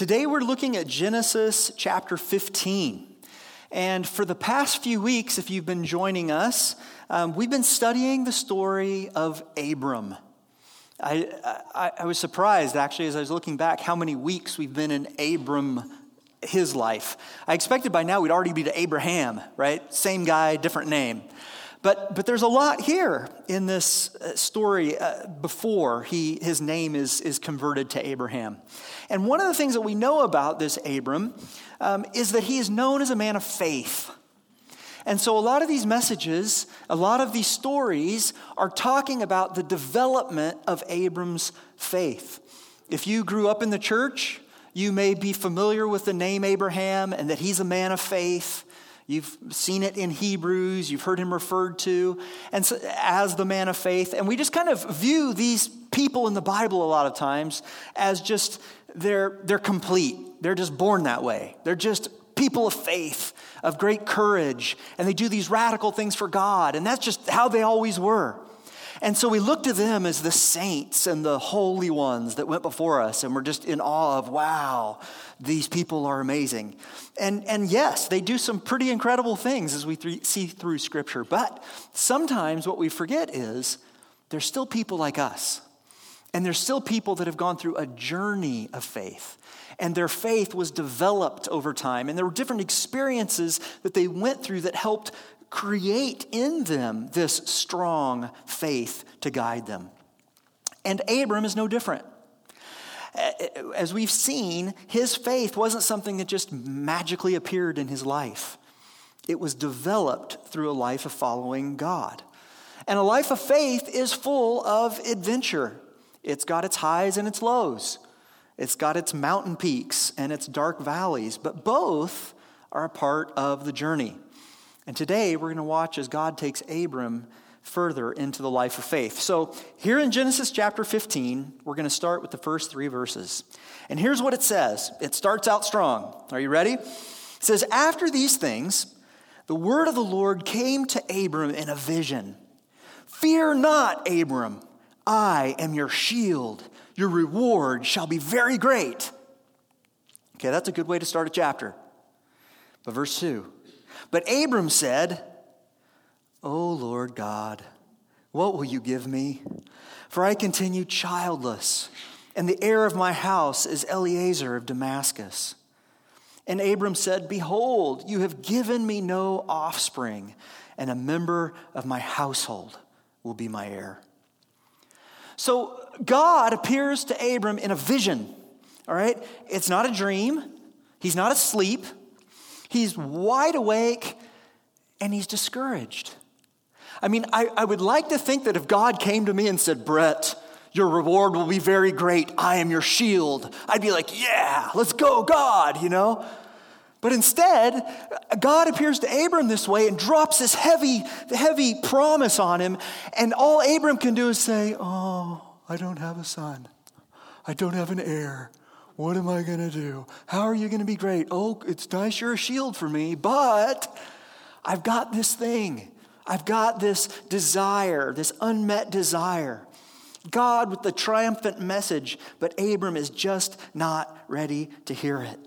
Today we're looking at Genesis chapter 15. And for the past few weeks, if you've been joining us, um, we've been studying the story of Abram. I, I, I was surprised, actually, as I was looking back, how many weeks we've been in Abram, his life. I expected by now we'd already be to Abraham, right? Same guy, different name. But, but there's a lot here in this uh, story uh, before he, his name is, is converted to Abraham. And one of the things that we know about this Abram um, is that he is known as a man of faith. And so, a lot of these messages, a lot of these stories are talking about the development of Abram's faith. If you grew up in the church, you may be familiar with the name Abraham and that he's a man of faith. You've seen it in Hebrews, you've heard him referred to and so, as the man of faith. And we just kind of view these people in the Bible a lot of times as just they're, they're complete. They're just born that way. They're just people of faith, of great courage, and they do these radical things for God. And that's just how they always were. And so we look to them as the saints and the holy ones that went before us, and we're just in awe of, wow, these people are amazing. And, and yes, they do some pretty incredible things as we th- see through Scripture. But sometimes what we forget is there's still people like us. And there's still people that have gone through a journey of faith. And their faith was developed over time. And there were different experiences that they went through that helped create in them this strong faith to guide them. And Abram is no different. As we've seen, his faith wasn't something that just magically appeared in his life. It was developed through a life of following God. And a life of faith is full of adventure. It's got its highs and its lows. It's got its mountain peaks and its dark valleys, but both are a part of the journey. And today we're going to watch as God takes Abram further into the life of faith. So, here in Genesis chapter 15, we're going to start with the first three verses. And here's what it says it starts out strong. Are you ready? It says, After these things, the word of the Lord came to Abram in a vision Fear not, Abram, I am your shield. Your reward shall be very great. Okay, that's a good way to start a chapter. But verse 2 but Abram said, O Lord God, what will you give me? For I continue childless, and the heir of my house is Eliezer of Damascus. And Abram said, Behold, you have given me no offspring, and a member of my household will be my heir. So God appears to Abram in a vision, all right? It's not a dream, he's not asleep. He's wide awake and he's discouraged. I mean, I, I would like to think that if God came to me and said, Brett, your reward will be very great. I am your shield. I'd be like, yeah, let's go, God, you know? But instead, God appears to Abram this way and drops this heavy, heavy promise on him. And all Abram can do is say, Oh, I don't have a son. I don't have an heir. What am I going to do? How are you going to be great? Oh, it's nice you're a shield for me, but I've got this thing. I've got this desire, this unmet desire. God with the triumphant message, but Abram is just not ready to hear it.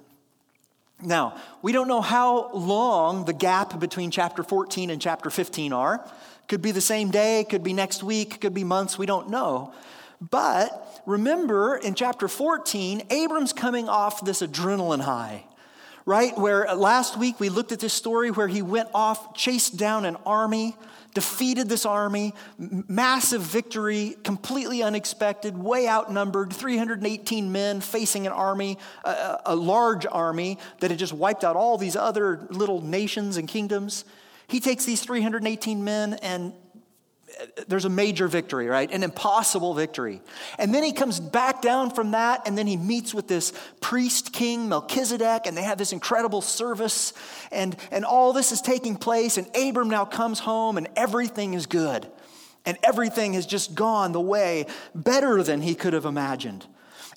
Now, we don't know how long the gap between chapter 14 and chapter 15 are. Could be the same day, could be next week, could be months, we don't know. But remember in chapter 14, Abram's coming off this adrenaline high, right? Where uh, last week we looked at this story where he went off, chased down an army, defeated this army, massive victory, completely unexpected, way outnumbered, 318 men facing an army, a, a large army that had just wiped out all these other little nations and kingdoms. He takes these 318 men and there's a major victory, right? An impossible victory. And then he comes back down from that, and then he meets with this priest king, Melchizedek, and they have this incredible service. And, and all this is taking place, and Abram now comes home, and everything is good. And everything has just gone the way better than he could have imagined.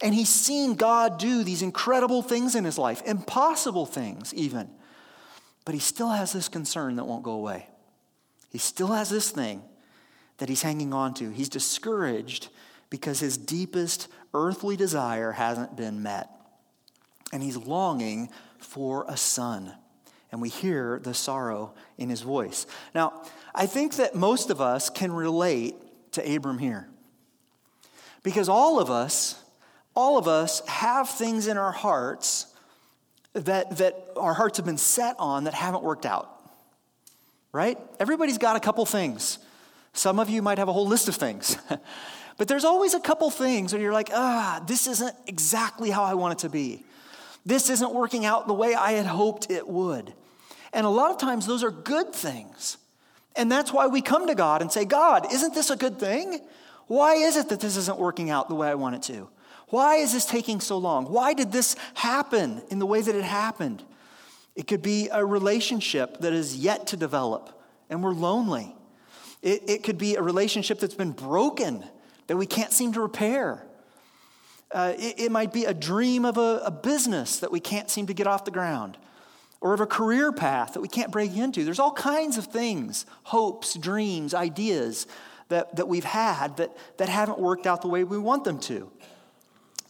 And he's seen God do these incredible things in his life, impossible things even. But he still has this concern that won't go away. He still has this thing that he's hanging on to. He's discouraged because his deepest earthly desire hasn't been met. and he's longing for a son. And we hear the sorrow in his voice. Now, I think that most of us can relate to Abram here. Because all of us, all of us have things in our hearts that, that our hearts have been set on that haven't worked out. Right? Everybody's got a couple things. Some of you might have a whole list of things. but there's always a couple things where you're like, ah, this isn't exactly how I want it to be. This isn't working out the way I had hoped it would. And a lot of times those are good things. And that's why we come to God and say, God, isn't this a good thing? Why is it that this isn't working out the way I want it to? Why is this taking so long? Why did this happen in the way that it happened? It could be a relationship that is yet to develop and we're lonely. It, it could be a relationship that's been broken that we can't seem to repair. Uh, it, it, might be a dream of a, a business that we can't seem to get off the ground or of a career path that we can't break into. There's all kinds of things, hopes, dreams, ideas that, that we've had that, that haven't worked out the way we want them to.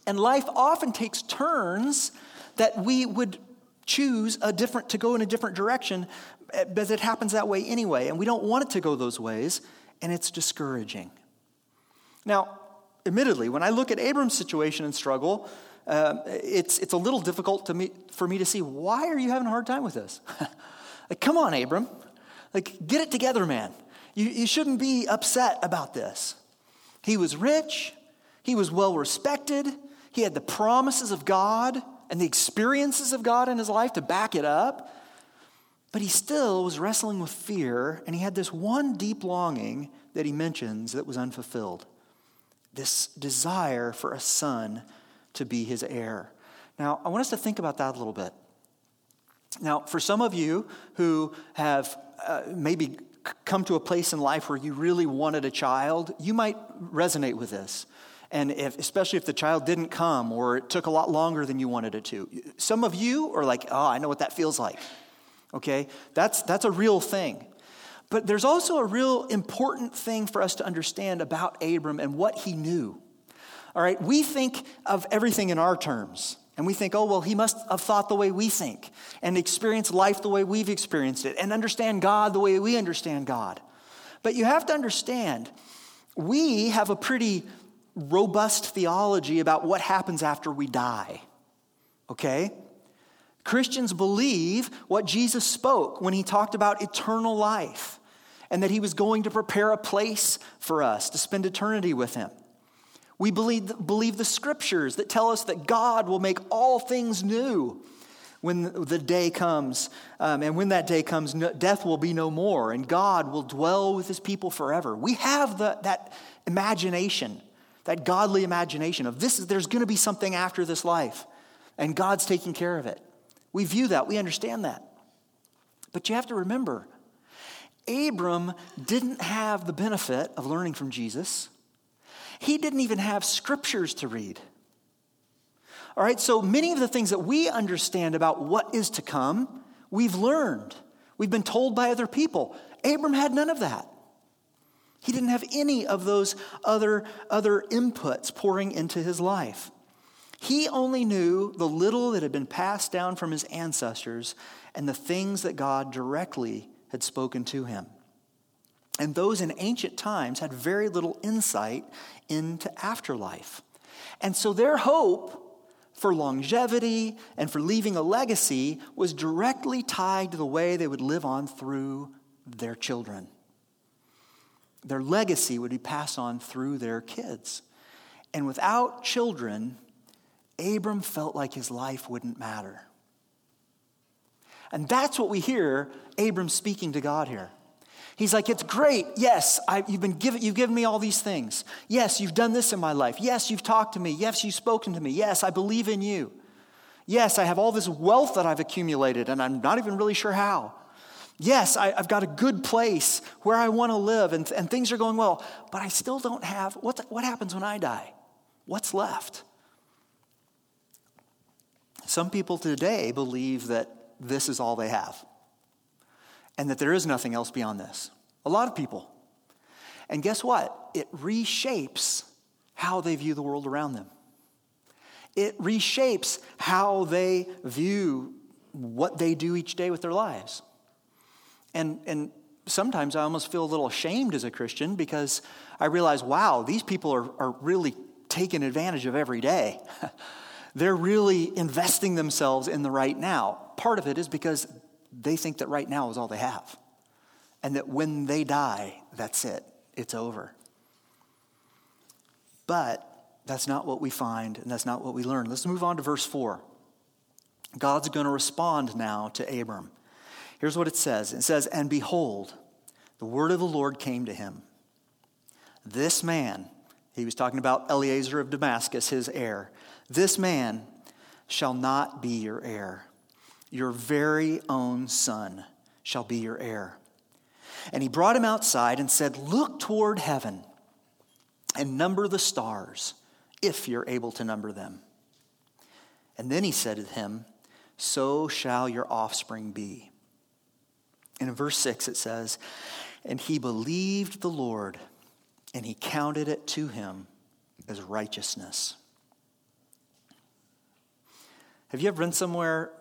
And life often takes turns that we would choose a different to go in a different direction, but it happens that way anyway, and we don't want it to go those ways, and it's discouraging. Now, admittedly, when I look at Abram's situation and struggle, uh, it's, it's a little difficult me, for me to see why are you having a hard time with this? like, come on, Abram. Like, get it together, man. You, you shouldn't be upset about this. He was rich, he was well respected, he had the promises of God and the experiences of God in his life to back it up. But he still was wrestling with fear, and he had this one deep longing that he mentions that was unfulfilled this desire for a son to be his heir. Now, I want us to think about that a little bit. Now, for some of you who have uh, maybe come to a place in life where you really wanted a child, you might resonate with this. And if, especially if the child didn't come or it took a lot longer than you wanted it to. Some of you are like, oh, I know what that feels like. Okay? That's, that's a real thing. But there's also a real important thing for us to understand about Abram and what he knew. All right? We think of everything in our terms. And we think, oh, well, he must have thought the way we think and experienced life the way we've experienced it and understand God the way we understand God. But you have to understand, we have a pretty robust theology about what happens after we die. Okay? Christians believe what Jesus spoke when he talked about eternal life and that he was going to prepare a place for us to spend eternity with him. We believe, believe the scriptures that tell us that God will make all things new when the day comes. Um, and when that day comes, no, death will be no more, and God will dwell with his people forever. We have the, that imagination, that godly imagination of this, there's going to be something after this life, and God's taking care of it. We view that, we understand that. But you have to remember, Abram didn't have the benefit of learning from Jesus. He didn't even have scriptures to read. All right, so many of the things that we understand about what is to come, we've learned. We've been told by other people. Abram had none of that. He didn't have any of those other, other inputs pouring into his life. He only knew the little that had been passed down from his ancestors and the things that God directly had spoken to him. And those in ancient times had very little insight into afterlife. And so their hope for longevity and for leaving a legacy was directly tied to the way they would live on through their children. Their legacy would be passed on through their kids. And without children, Abram felt like his life wouldn't matter. And that's what we hear Abram speaking to God here. He's like, It's great. Yes, I, you've, been given, you've given me all these things. Yes, you've done this in my life. Yes, you've talked to me. Yes, you've spoken to me. Yes, I believe in you. Yes, I have all this wealth that I've accumulated, and I'm not even really sure how. Yes, I, have got a good place where I want to live, and, and things are going well, but I still don't have. What, what happens when I die? What's left? Some people today believe that this is all they have and that there is nothing else beyond this. A lot of people. And guess what? It reshapes how they view the world around them. it reshapes how they view what they do each day with their lives. And, and sometimes I almost feel a little ashamed as a Christian because I realize, wow, these people are, are really taking advantage of every day. They're really investing themselves in the right now. Part of it is because they think that right now is all they have. And that when they die, that's it, it's over. But that's not what we find, and that's not what we learn. Let's move on to verse 4. God's going to respond now to Abram. Here's what it says it says, And behold, the word of the Lord came to him. This man, he was talking about Eliezer of Damascus, his heir, this man shall not be your heir. Your very own son shall be your heir. And he brought him outside and said, Look toward heaven and number the stars, if you're able to number them. And then he said to him, So shall your offspring be. And in verse 6 it says, And he believed the Lord, and he counted it to him as righteousness. Have you ever been somewhere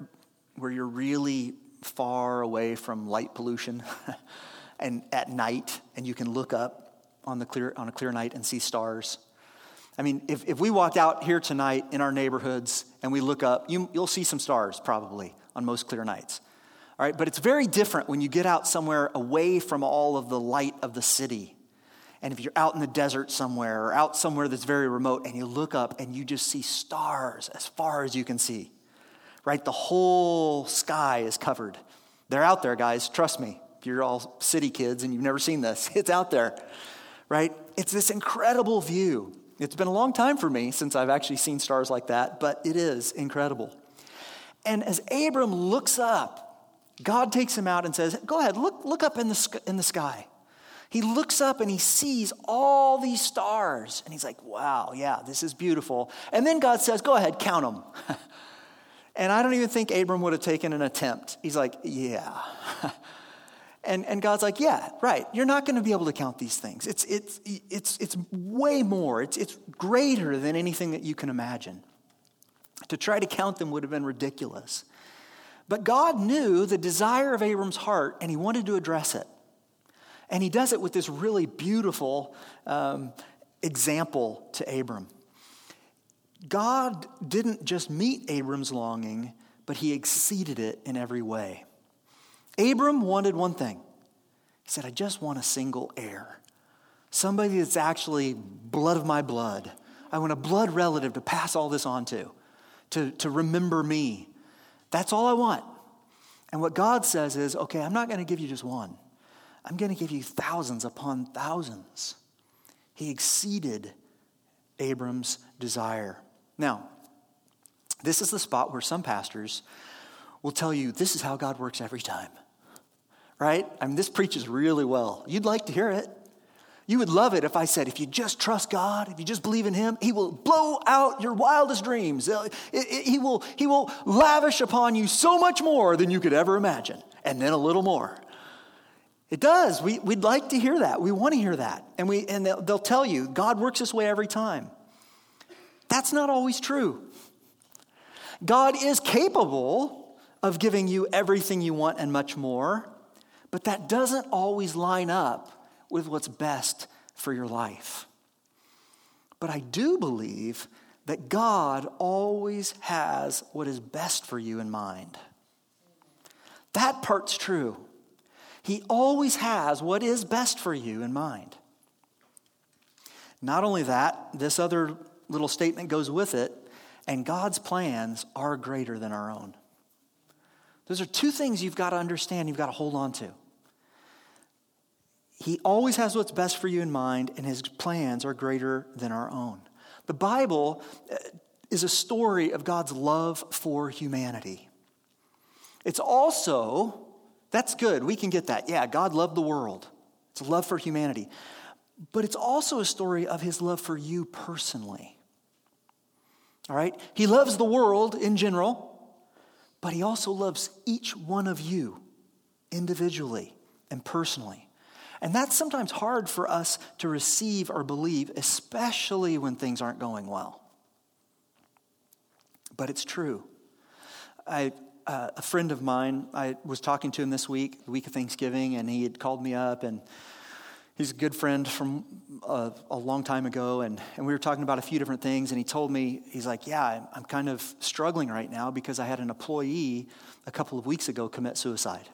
where you're really far away from light pollution and at night and you can look up on, the clear, on a clear night and see stars? I mean, if, if we walked out here tonight in our neighborhoods and we look up, you, you'll see some stars probably on most clear nights. All right, but it's very different when you get out somewhere away from all of the light of the city. And if you're out in the desert somewhere or out somewhere that's very remote and you look up and you just see stars as far as you can see, right? The whole sky is covered. They're out there, guys, trust me. If you're all city kids and you've never seen this, it's out there, right? It's this incredible view. It's been a long time for me since I've actually seen stars like that, but it is incredible. And as Abram looks up, God takes him out and says, Go ahead, look, look up in the, in the sky. He looks up and he sees all these stars. And he's like, Wow, yeah, this is beautiful. And then God says, Go ahead, count them. and I don't even think Abram would have taken an attempt. He's like, Yeah. and, and God's like, Yeah, right. You're not going to be able to count these things. It's, it's, it's, it's way more, it's, it's greater than anything that you can imagine. To try to count them would have been ridiculous. But God knew the desire of Abram's heart, and he wanted to address it. And he does it with this really beautiful um, example to Abram. God didn't just meet Abram's longing, but he exceeded it in every way. Abram wanted one thing. He said, I just want a single heir, somebody that's actually blood of my blood. I want a blood relative to pass all this on to, to, to remember me, that's all I want. And what God says is, okay, I'm not going to give you just one, I'm going to give you thousands upon thousands. He exceeded Abram's desire. Now, this is the spot where some pastors will tell you this is how God works every time. Right? I mean, this preaches really well. You'd like to hear it. You would love it if I said, if you just trust God, if you just believe in Him, He will blow out your wildest dreams. Uh, he will, he will lavish upon you so much more than you could ever imagine, and then a little more. It does. We, we'd like to hear that. We want to hear that. And, we, and they'll, they'll tell you, God works this way every time. That's not always true. God is capable of giving you everything you want and much more, but that doesn't always line up with what's best for your life. But I do believe that God always has what is best for you in mind. That part's true. He always has what is best for you in mind. Not only that, this other little statement goes with it, and God's plans are greater than our own. Those are two things you've got to understand, you've got to hold on to. He always has what's best for you in mind, and his plans are greater than our own. The Bible uh, is a story of God's love for humanity. It's also, that's good, we can get that. Yeah, God loved the world, it's love for humanity. But it's also a story of his love for you personally. All right? He loves the world in general, but he also loves each one of you individually and personally. And that's sometimes hard for us to receive or believe, especially when things aren't going well. but it's true. I, uh, a friend of mine, I was talking to him this week, the week of Thanksgiving, and he had called me up and he's a good friend from a, uh, a, long time ago, and, and we were talking about a few different things. And he told me, he's like, Yeah, I'm, I'm kind of struggling right now because I had an employee a couple of weeks ago commit suicide.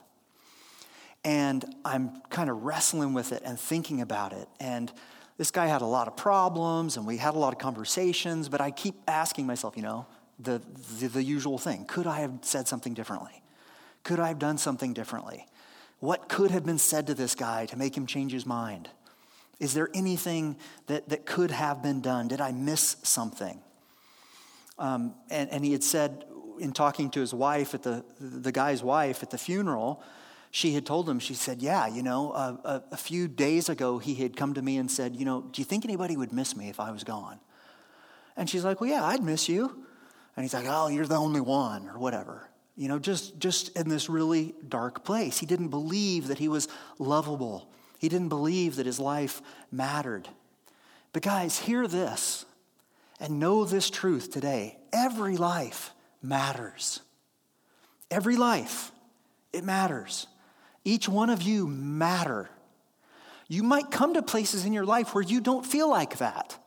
And I'm kind of wrestling with it and thinking about it. And this guy had a lot of problems, and we had a lot of conversations, but I keep asking myself, you know, the, the, the usual thing could I have said something differently? Could I have done something differently? What could have been said to this guy to make him change his mind? Is there anything that, that could have been done? Did I miss something? Um, and, and he had said in talking to his wife at the, the guy's wife at the funeral, she had told him, she said, Yeah, you know, a, a few days ago he had come to me and said, You know, do you think anybody would miss me if I was gone? And she's like, Well, yeah, I'd miss you. And he's like, Oh, you're the only one, or whatever you know, just, just in this really dark place. He didn't believe that he was lovable, he didn't believe that his life mattered. But, guys, hear this and know this truth today. Every life matters. Every life, it matters. Each one of you matter. You might come to places in your life where you don't feel like that.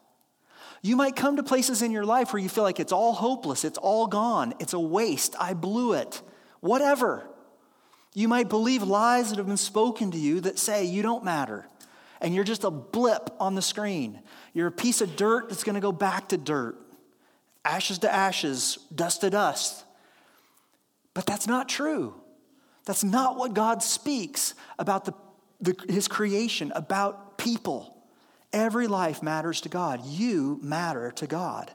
You might come to places in your life where you feel like it's all hopeless, it's all gone, it's a waste, I blew it, whatever. You might believe lies that have been spoken to you that say you don't matter, and you're just a blip on the screen. You're a piece of dirt that's going to go back to dirt, ashes to ashes, dust to dust. But that's not true. That's not what God speaks about the, the, his creation, about people. Every life matters to God. You matter to God.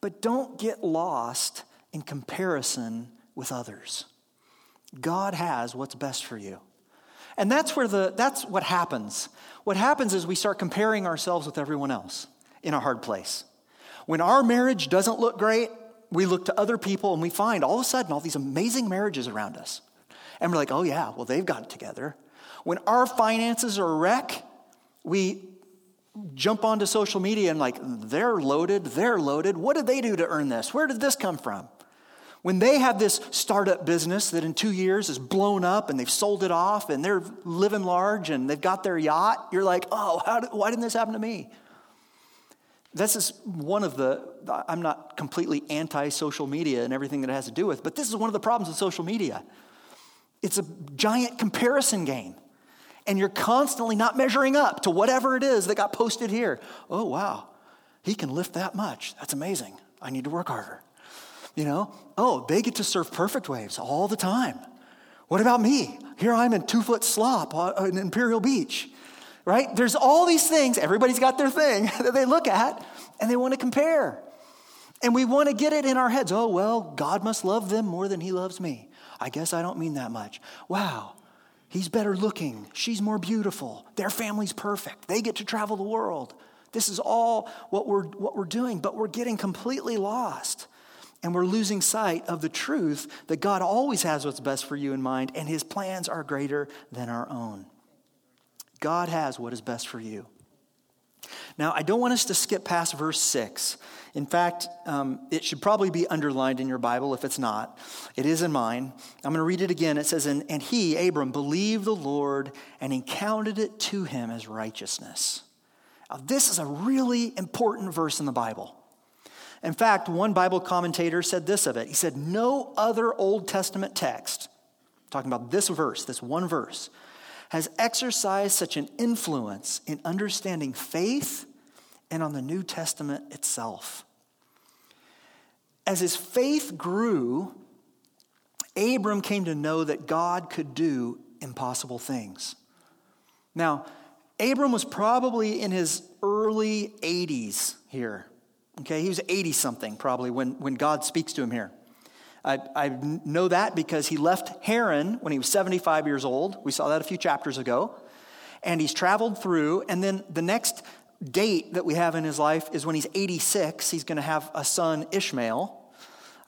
But don't get lost in comparison with others. God has what's best for you. And that's where the that's what happens. What happens is we start comparing ourselves with everyone else in a hard place. When our marriage doesn't look great, we look to other people and we find all of a sudden all these amazing marriages around us. And we're like, "Oh yeah, well they've got it together." When our finances are a wreck, we jump onto social media and like, they're loaded, they're loaded. What did they do to earn this? Where did this come from? When they have this startup business that in two years is blown up and they've sold it off and they're living large and they've got their yacht, you're like, oh, did, why didn't this happen to me? This is one of the, I'm not completely anti social media and everything that it has to do with, but this is one of the problems with social media. It's a giant comparison game and you're constantly not measuring up to whatever it is that got posted here. Oh, wow, he can lift that much. That's amazing. I need to work harder. You know, oh, they get to surf perfect waves all the time. What about me? Here I'm in two foot slop on Imperial Beach, right? There's all these things, everybody's got their thing that they look at and they want to compare. And we want to get it in our heads. Oh, well, God must love them more than he loves me. I guess I don't mean that much. Wow, He's better looking. She's more beautiful. Their family's perfect. They get to travel the world. This is all what we're, what we're doing, but we're getting completely lost. And we're losing sight of the truth that God always has what's best for you in mind, and his plans are greater than our own. God has what is best for you. Now, I don't want us to skip past verse 6. In fact, um, it should probably be underlined in your Bible if it's not. It is in mine. I'm going to read it again. It says, And, and he, Abram, believed the Lord, and he counted it to him as righteousness. Now, this is a really important verse in the Bible. In fact, one Bible commentator said this of it. He said, No other Old Testament text, talking about this verse, this one verse, has exercised such an influence in understanding faith and on the New Testament itself. As his faith grew, Abram came to know that God could do impossible things. Now, Abram was probably in his early 80s here. Okay, he was 80 something probably when, when God speaks to him here. I, I know that because he left Haran when he was 75 years old. We saw that a few chapters ago. And he's traveled through, and then the next date that we have in his life is when he's 86. He's going to have a son, Ishmael.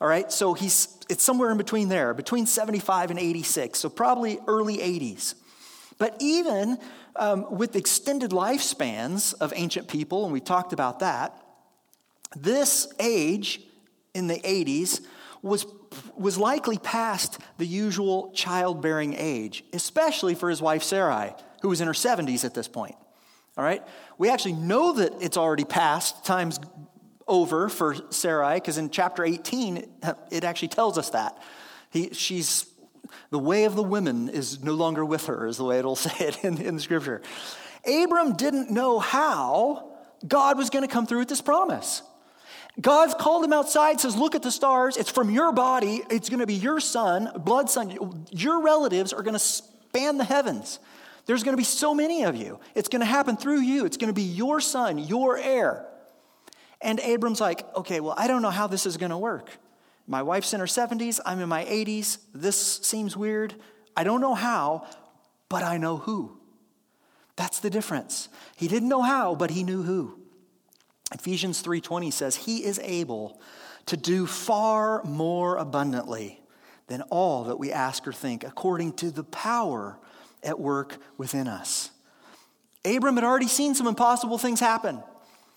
All right, so he's it's somewhere in between there, between 75 and 86, so probably early 80s. But even um, with extended lifespans of ancient people, and we talked about that, this age in the 80s was, was likely past the usual childbearing age, especially for his wife Sarai, who was in her 70s at this point. All right? We actually know that it's already past, time's over for Sarai, because in chapter 18, it actually tells us that. He, she's, the way of the women is no longer with her, is the way it'll say it in, in the scripture. Abram didn't know how God was going to come through with this promise. God's called him outside, says, Look at the stars. It's from your body. It's going to be your son, blood son. Your relatives are going to span the heavens. There's going to be so many of you. It's going to happen through you. It's going to be your son, your heir. And Abram's like, Okay, well, I don't know how this is going to work. My wife's in her 70s. I'm in my 80s. This seems weird. I don't know how, but I know who. That's the difference. He didn't know how, but he knew who. Ephesians 3:20 says he is able to do far more abundantly than all that we ask or think according to the power at work within us. Abram had already seen some impossible things happen.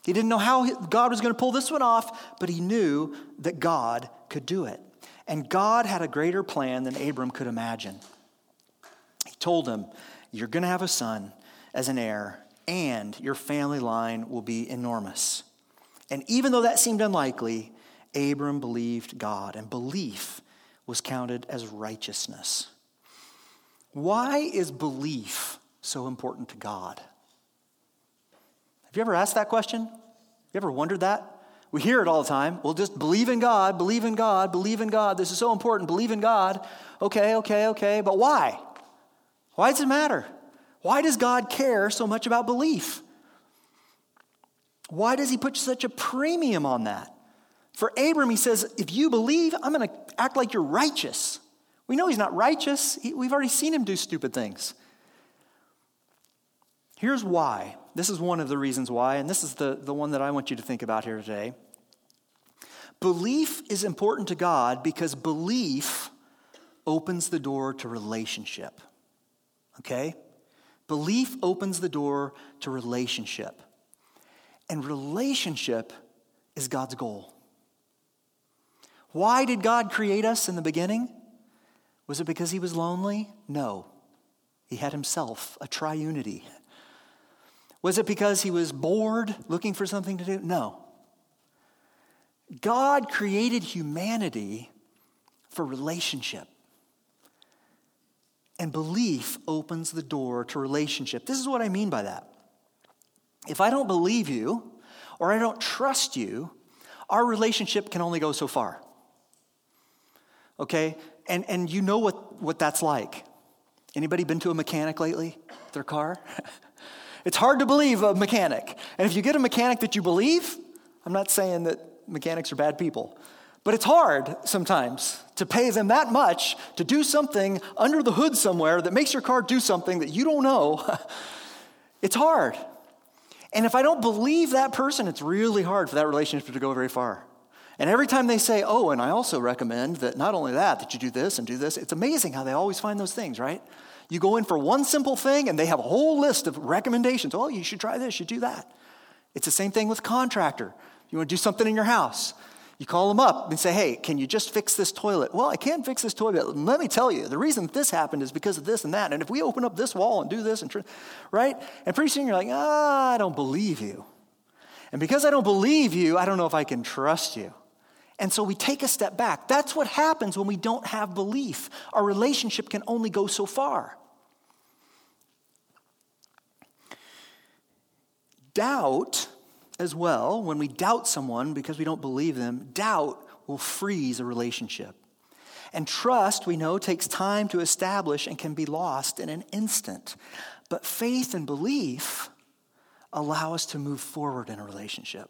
He didn't know how God was going to pull this one off, but he knew that God could do it. And God had a greater plan than Abram could imagine. He told him, You're going to have a son as an heir, and your family line will be enormous. And even though that seemed unlikely, Abram believed God, and belief was counted as righteousness. Why is belief so important to God? Have you ever asked that question? You ever wondered that? We hear it all the time. Well, just believe in God, believe in God, believe in God. This is so important. Believe in God. Okay, okay, okay. But why? Why does it matter? Why does God care so much about belief? Why does he put such a premium on that? For Abram, he says, if you believe, I'm going to act like you're righteous. We know he's not righteous. We've already seen him do stupid things. Here's why. This is one of the reasons why, and this is the, the one that I want you to think about here today. Belief is important to God because belief opens the door to relationship. Okay? Belief opens the door to relationship. And relationship is God's goal. Why did God create us in the beginning? Was it because he was lonely? No. He had himself, a triunity. Was it because he was bored looking for something to do? No. God created humanity for relationship. And belief opens the door to relationship. This is what I mean by that. If I don't believe you or I don't trust you, our relationship can only go so far. Okay? And, and you know what, what that's like. Anybody been to a mechanic lately? Their car? it's hard to believe a mechanic. And if you get a mechanic that you believe, I'm not saying that mechanics are bad people. But it's hard sometimes to pay them that much to do something under the hood somewhere that makes your car do something that you don't know. it's hard. And if I don't believe that person, it's really hard for that relationship to go very far. And every time they say, oh, and I also recommend that not only that, that you do this and do this, it's amazing how they always find those things, right? You go in for one simple thing and they have a whole list of recommendations. Oh, you should try this, you do that. It's the same thing with contractor. You want to do something in your house. You call them up and say, hey, can you just fix this toilet? Well, I can't fix this toilet. Let me tell you, the reason this happened is because of this and that. And if we open up this wall and do this and, tr- right? And pretty soon you're like, ah, I don't believe you. And because I don't believe you, I don't know if I can trust you. And so we take a step back. That's what happens when we don't have belief. Our relationship can only go so far. Doubt as well, when we doubt someone because we don't believe them, doubt will freeze a relationship. And trust, we know, takes time to establish and can be lost in an instant. But faith and belief allow us to move forward in a relationship.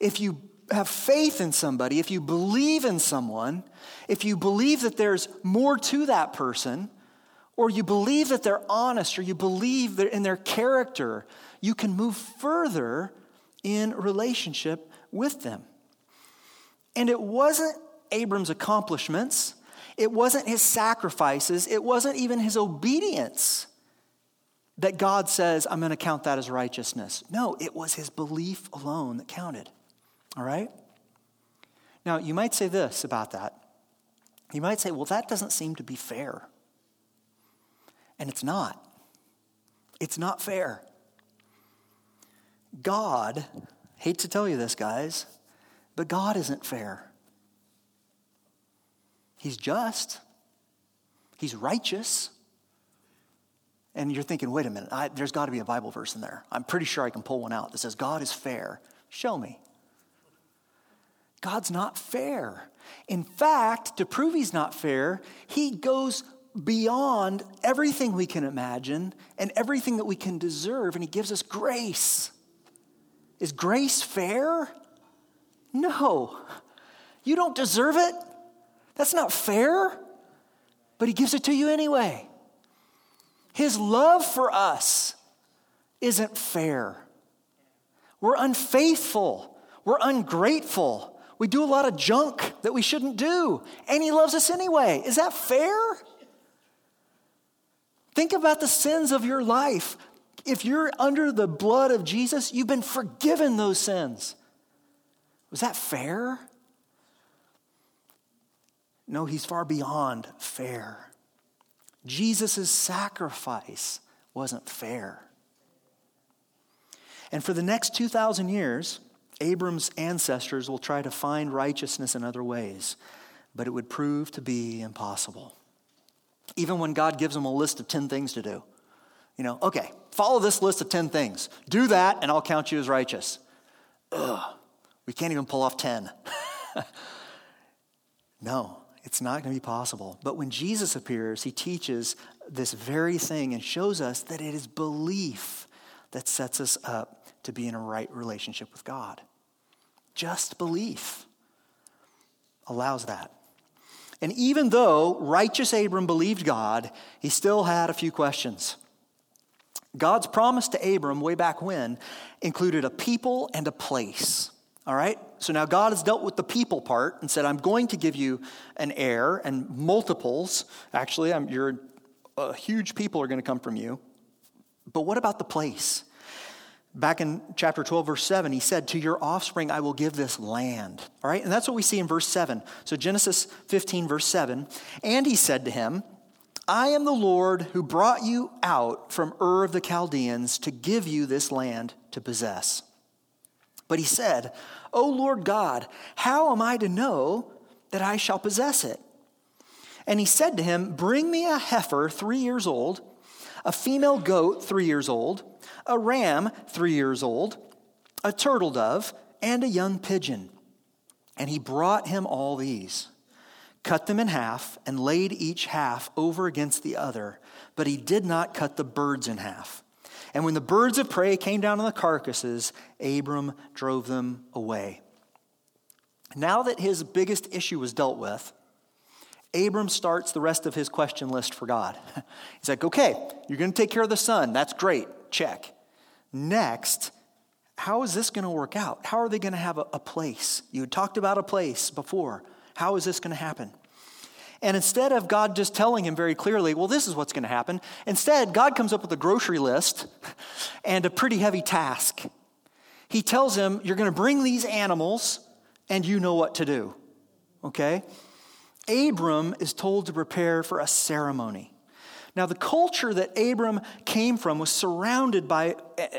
If you have faith in somebody, if you believe in someone, if you believe that there's more to that person, or you believe that they're honest, or you believe in their character, you can move further in relationship with them. And it wasn't Abram's accomplishments, it wasn't his sacrifices, it wasn't even his obedience that God says, I'm going to count that as righteousness. No, it was his belief alone that counted. All right? Now, you might say this about that. You might say, well, that doesn't seem to be fair. And it's not. It's not fair. God, hate to tell you this, guys, but God isn't fair. He's just, He's righteous. And you're thinking, wait a minute, I, there's got to be a Bible verse in there. I'm pretty sure I can pull one out that says, God is fair. Show me. God's not fair. In fact, to prove he's not fair, he goes beyond everything we can imagine and everything that we can deserve, and he gives us grace. Is grace fair? No. You don't deserve it. That's not fair. But he gives it to you anyway. His love for us isn't fair. We're unfaithful. We're ungrateful. We do a lot of junk that we shouldn't do. And he loves us anyway. Is that fair? Think about the sins of your life. If you're under the blood of Jesus, you've been forgiven those sins. Was that fair? No, he's far beyond fair. Jesus' sacrifice wasn't fair. And for the next 2,000 years, Abram's ancestors will try to find righteousness in other ways, but it would prove to be impossible. Even when God gives them a list of 10 things to do. You know, okay, follow this list of 10 things. Do that, and I'll count you as righteous. Ugh, we can't even pull off 10. no, it's not going to be possible. But when Jesus appears, he teaches this very thing and shows us that it is belief that sets us up to be in a right relationship with God. Just belief allows that. And even though righteous Abram believed God, he still had a few questions. God's promise to Abram way back when included a people and a place. All right? So now God has dealt with the people part and said, I'm going to give you an heir and multiples. Actually, I'm, you're, a huge people are going to come from you. But what about the place? Back in chapter 12, verse 7, he said, To your offspring I will give this land. All right? And that's what we see in verse 7. So Genesis 15, verse 7. And he said to him, I am the Lord who brought you out from Ur of the Chaldeans to give you this land to possess. But he said, O Lord God, how am I to know that I shall possess it? And he said to him, Bring me a heifer three years old, a female goat three years old a ram three years old, a turtle dove, and a young pigeon. And he brought him all these, cut them in half, and laid each half over against the other, but he did not cut the birds in half. And when the birds of prey came down on the carcasses, Abram drove them away. Now that his biggest issue was dealt with, Abram starts the rest of his question list for God. He's like, okay, you're going to take care of the son. That's great. Check. Next, how is this going to work out? How are they going to have a, a place? You had talked about a place before. How is this going to happen? And instead of God just telling him very clearly, well, this is what's going to happen, instead, God comes up with a grocery list and a pretty heavy task. He tells him, You're going to bring these animals, and you know what to do. Okay? Abram is told to prepare for a ceremony. Now, the culture that Abram came from was surrounded by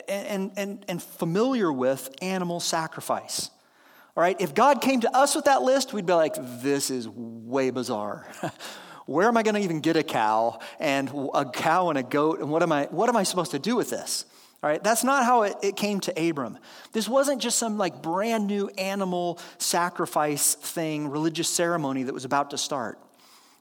and, and, and familiar with animal sacrifice. All right, if God came to us with that list, we'd be like, this is way bizarre. Where am I going to even get a cow and a cow and a goat? And what am I, what am I supposed to do with this? All right, that's not how it, it came to Abram. This wasn't just some like brand new animal sacrifice thing, religious ceremony that was about to start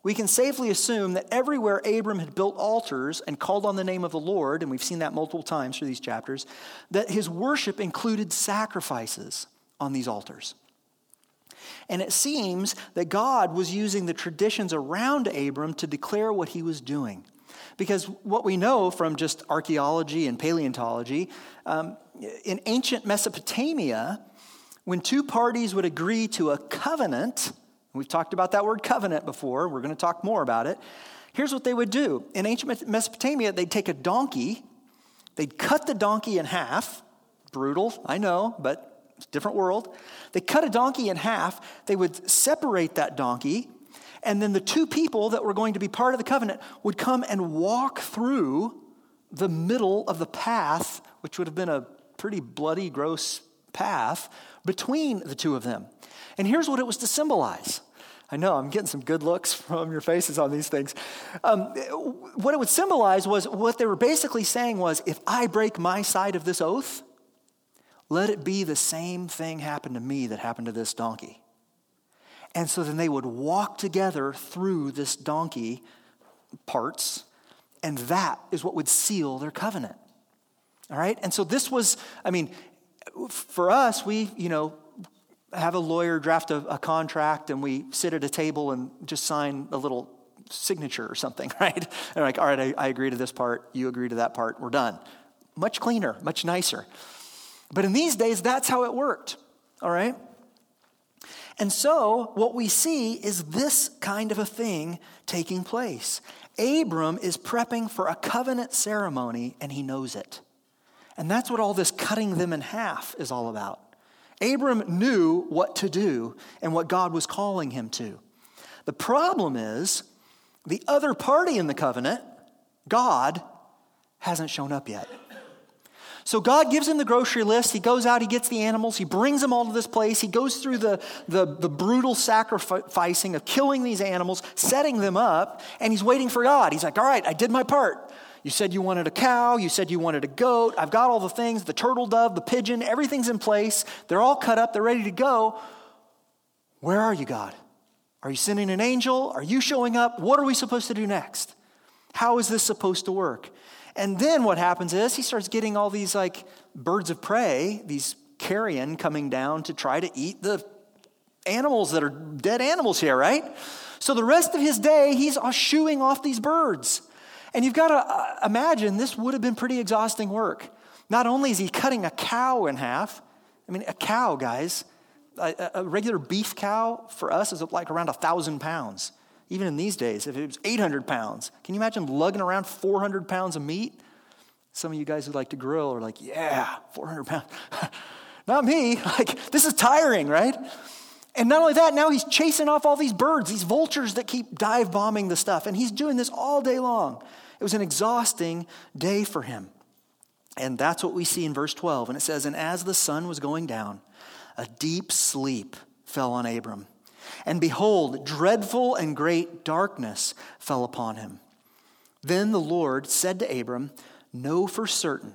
we can safely assume that everywhere Abram had built altars and called on the name of the Lord, and we've seen that multiple times through these chapters, that his worship included sacrifices on these altars. And it seems that God was using the traditions around Abram to declare what he was doing. Because what we know from just archaeology and paleontology, um, in ancient Mesopotamia, when two parties would agree to a covenant, We've talked about that word covenant before. We're going to talk more about it. Here's what they would do in ancient Mesopotamia, they'd take a donkey, they'd cut the donkey in half. Brutal, I know, but it's a different world. They cut a donkey in half. They would separate that donkey, and then the two people that were going to be part of the covenant would come and walk through the middle of the path, which would have been a pretty bloody, gross path, between the two of them. And here's what it was to symbolize. I know, I'm getting some good looks from your faces on these things. Um, what it would symbolize was what they were basically saying was if I break my side of this oath, let it be the same thing happen to me that happened to this donkey. And so then they would walk together through this donkey parts, and that is what would seal their covenant. All right? And so this was, I mean, for us, we, you know, have a lawyer draft a, a contract and we sit at a table and just sign a little signature or something, right? And like, all right, I, I agree to this part, you agree to that part, we're done. Much cleaner, much nicer. But in these days, that's how it worked, all right? And so, what we see is this kind of a thing taking place. Abram is prepping for a covenant ceremony, and he knows it. And that's what all this cutting them in half is all about. Abram knew what to do and what God was calling him to. The problem is, the other party in the covenant, God, hasn't shown up yet. So God gives him the grocery list. He goes out, he gets the animals, he brings them all to this place. He goes through the, the, the, brutal sacrificing of killing these animals, setting them up, and he's waiting for God. He's like, All right, I did my part. You said you wanted a cow, you said you wanted a goat. I've got all the things the turtle dove, the pigeon, everything's in place. They're all cut up, they're ready to go. Where are you, God? Are you sending an angel? Are you showing up? What are we supposed to do next? How is this supposed to work? And then what happens is he starts getting all these like birds of prey, these carrion coming down to try to eat the animals that are dead animals here, right? So the rest of his day, he's shooing off these birds. And you've got to uh, imagine this would have been pretty exhausting work. Not only is he cutting a cow in half, I mean, a cow, guys, a, a regular beef cow for us is like around a thousand pounds. Even in these days, if it was 800 pounds, can you imagine lugging around 400 pounds of meat? Some of you guys who like to grill are like, yeah, 400 pounds. Not me. Like, this is tiring, right? And not only that, now he's chasing off all these birds, these vultures that keep dive bombing the stuff. And he's doing this all day long. It was an exhausting day for him. And that's what we see in verse 12. And it says, And as the sun was going down, a deep sleep fell on Abram. And behold, dreadful and great darkness fell upon him. Then the Lord said to Abram, Know for certain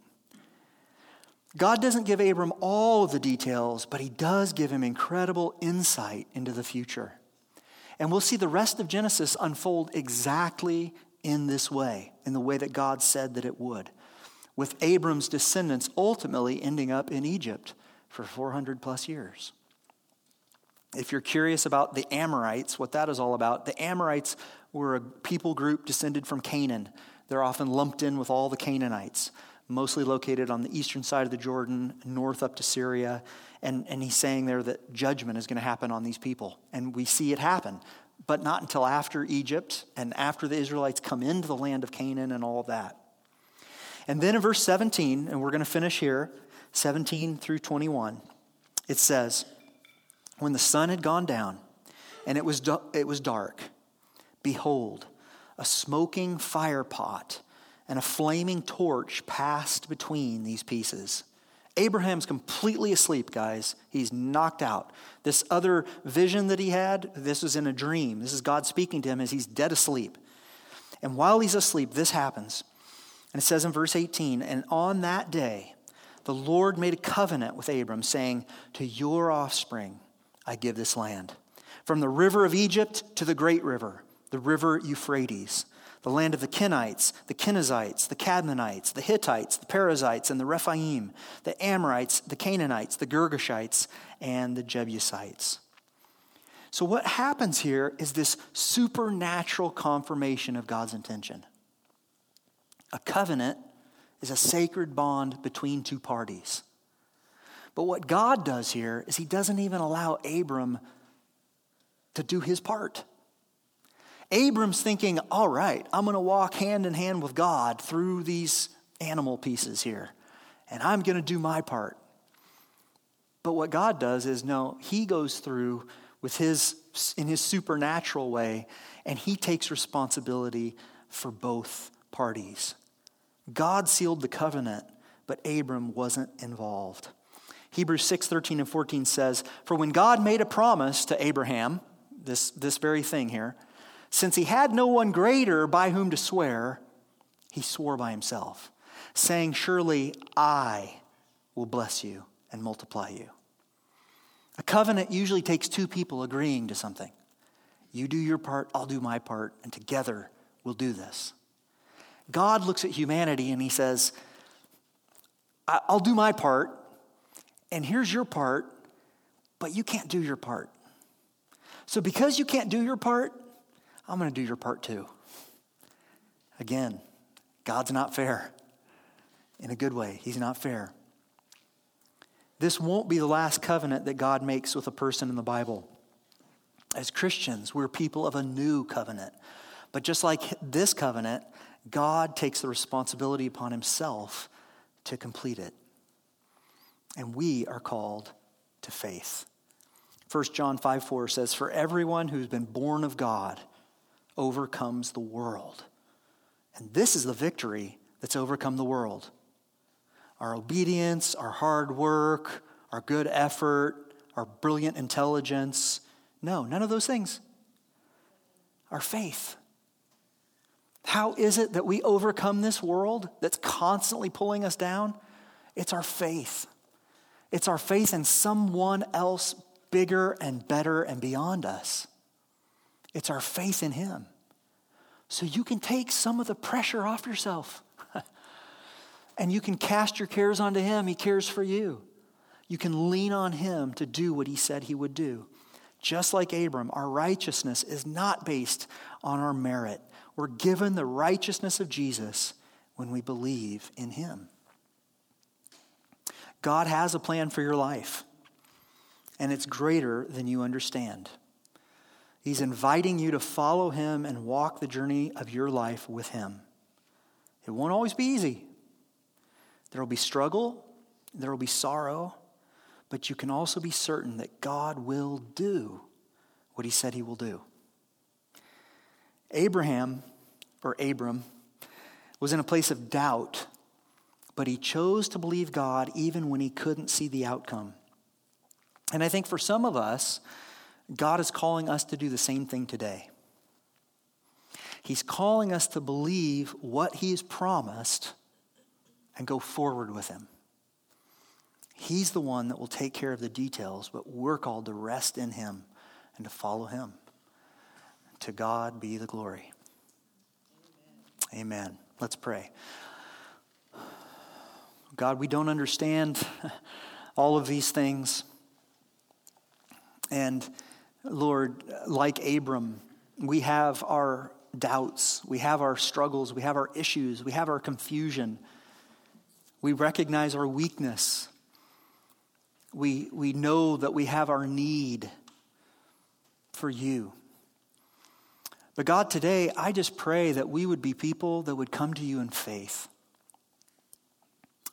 God doesn't give Abram all of the details, but he does give him incredible insight into the future. And we'll see the rest of Genesis unfold exactly in this way, in the way that God said that it would, with Abram's descendants ultimately ending up in Egypt for 400 plus years. If you're curious about the Amorites, what that is all about, the Amorites were a people group descended from Canaan. They're often lumped in with all the Canaanites, mostly located on the eastern side of the Jordan, north up to Syria. And, and he's saying there that judgment is going to happen on these people. And we see it happen, but not until after Egypt and after the Israelites come into the land of Canaan and all of that. And then in verse 17, and we're going to finish here, 17 through 21, it says, When the sun had gone down and it was, it was dark, behold, a smoking fire pot and a flaming torch passed between these pieces. Abraham's completely asleep, guys. He's knocked out. This other vision that he had, this was in a dream. This is God speaking to him as he's dead asleep. And while he's asleep, this happens. And it says in verse 18, and on that day, the Lord made a covenant with Abram, saying, To your offspring I give this land, from the river of Egypt to the great river, the river Euphrates the land of the Kenites, the Kenizzites, the Cadmonites, the Hittites, the Perizzites, and the Rephaim, the Amorites, the Canaanites, the Girgashites, and the Jebusites. So, what happens here is this supernatural confirmation of God's intention. A covenant is a sacred bond between two parties. But what God does here is He doesn't even allow Abram to do his part. Abram's thinking, all right, I'm going to walk hand in hand with God through these animal pieces here, and I'm going to do my part. But what God does is, no, he goes through with his, in his supernatural way, and he takes responsibility for both parties. God sealed the covenant, but Abram wasn't involved. Hebrews 6 13 and 14 says, For when God made a promise to Abraham, this, this very thing here, since he had no one greater by whom to swear, he swore by himself, saying, Surely I will bless you and multiply you. A covenant usually takes two people agreeing to something. You do your part, I'll do my part, and together we'll do this. God looks at humanity and he says, I'll do my part, and here's your part, but you can't do your part. So, because you can't do your part, I'm going to do your part too. Again, God's not fair. In a good way, He's not fair. This won't be the last covenant that God makes with a person in the Bible. As Christians, we're people of a new covenant. But just like this covenant, God takes the responsibility upon Himself to complete it. And we are called to faith. 1 John 5 4 says, For everyone who's been born of God overcomes the world. And this is the victory that's overcome the world. Our obedience, our hard work, our good effort, our brilliant intelligence. No, none of those things. Our faith. How is it that we overcome this world that's constantly pulling us down? It's our faith. It's our faith in someone else bigger and better and beyond us. It's our faith in Him. So you can take some of the pressure off yourself. and you can cast your cares onto Him. He cares for you. You can lean on Him to do what He said He would do. Just like Abram, our righteousness is not based on our merit. We're given the righteousness of Jesus when we believe in Him. God has a plan for your life, and it's greater than you understand. He's inviting you to follow Him and walk the journey of your life with Him. It won't always be easy. There will be struggle, there will be sorrow, but you can also be certain that God will do what He said He will do. Abraham, or Abram, was in a place of doubt but he chose to believe God even when he couldn't see the outcome. And I think for some of us, God is calling us to do the same thing today. He's calling us to believe what he has promised and go forward with him. He's the one that will take care of the details, but we're called to rest in him and to follow him. To God be the glory. Amen. Amen. Let's pray. God, we don't understand all of these things. And Lord, like Abram, we have our doubts, we have our struggles, we have our issues, we have our confusion. We recognize our weakness. We, we know that we have our need for you. But God, today, I just pray that we would be people that would come to you in faith.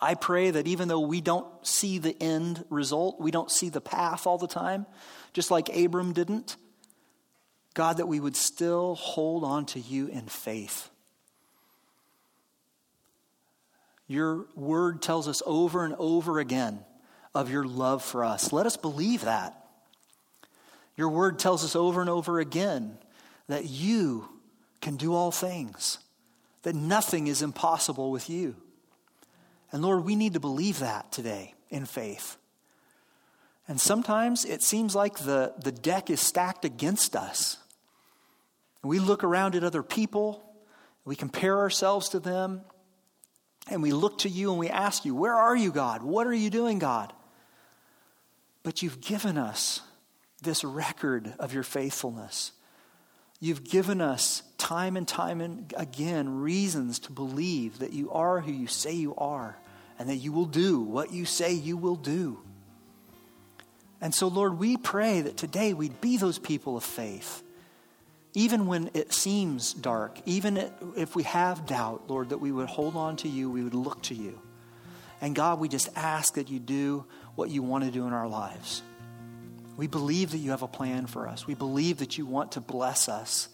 I pray that even though we don't see the end result, we don't see the path all the time, just like Abram didn't, God, that we would still hold on to you in faith. Your word tells us over and over again of your love for us. Let us believe that. Your word tells us over and over again that you can do all things, that nothing is impossible with you. And Lord, we need to believe that today in faith. And sometimes it seems like the, the deck is stacked against us. We look around at other people, We compare ourselves to them and we look to you and we ask you, Where are you, God? What are you doing, God? But you've given us this record of your faithfulness. You've given us time and time and again reasons to believe that you are who you say you are and that you will do what you say you will do. And so, Lord, we pray that today we'd be those people of faith. Even when it seems dark, even if we have doubt, Lord, that we would hold on to you, we would look to you. And God, we just ask that you do what you want to do in our lives. We believe that you have a plan for us. We believe that you want to bless us.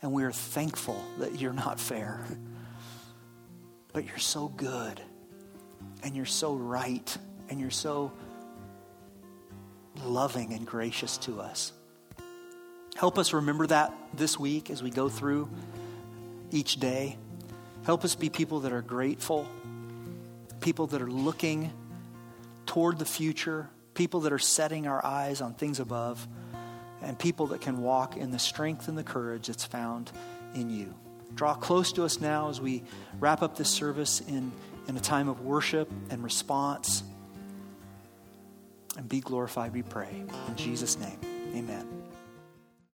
And we are thankful that you're not fair. But you're so good. And you're so right. And you're so loving and gracious to us. Help us remember that this week as we go through each day. Help us be people that are grateful, people that are looking toward the future, people that are setting our eyes on things above, and people that can walk in the strength and the courage that's found in you. Draw close to us now as we wrap up this service in, in a time of worship and response. And be glorified, we pray. In Jesus' name, amen.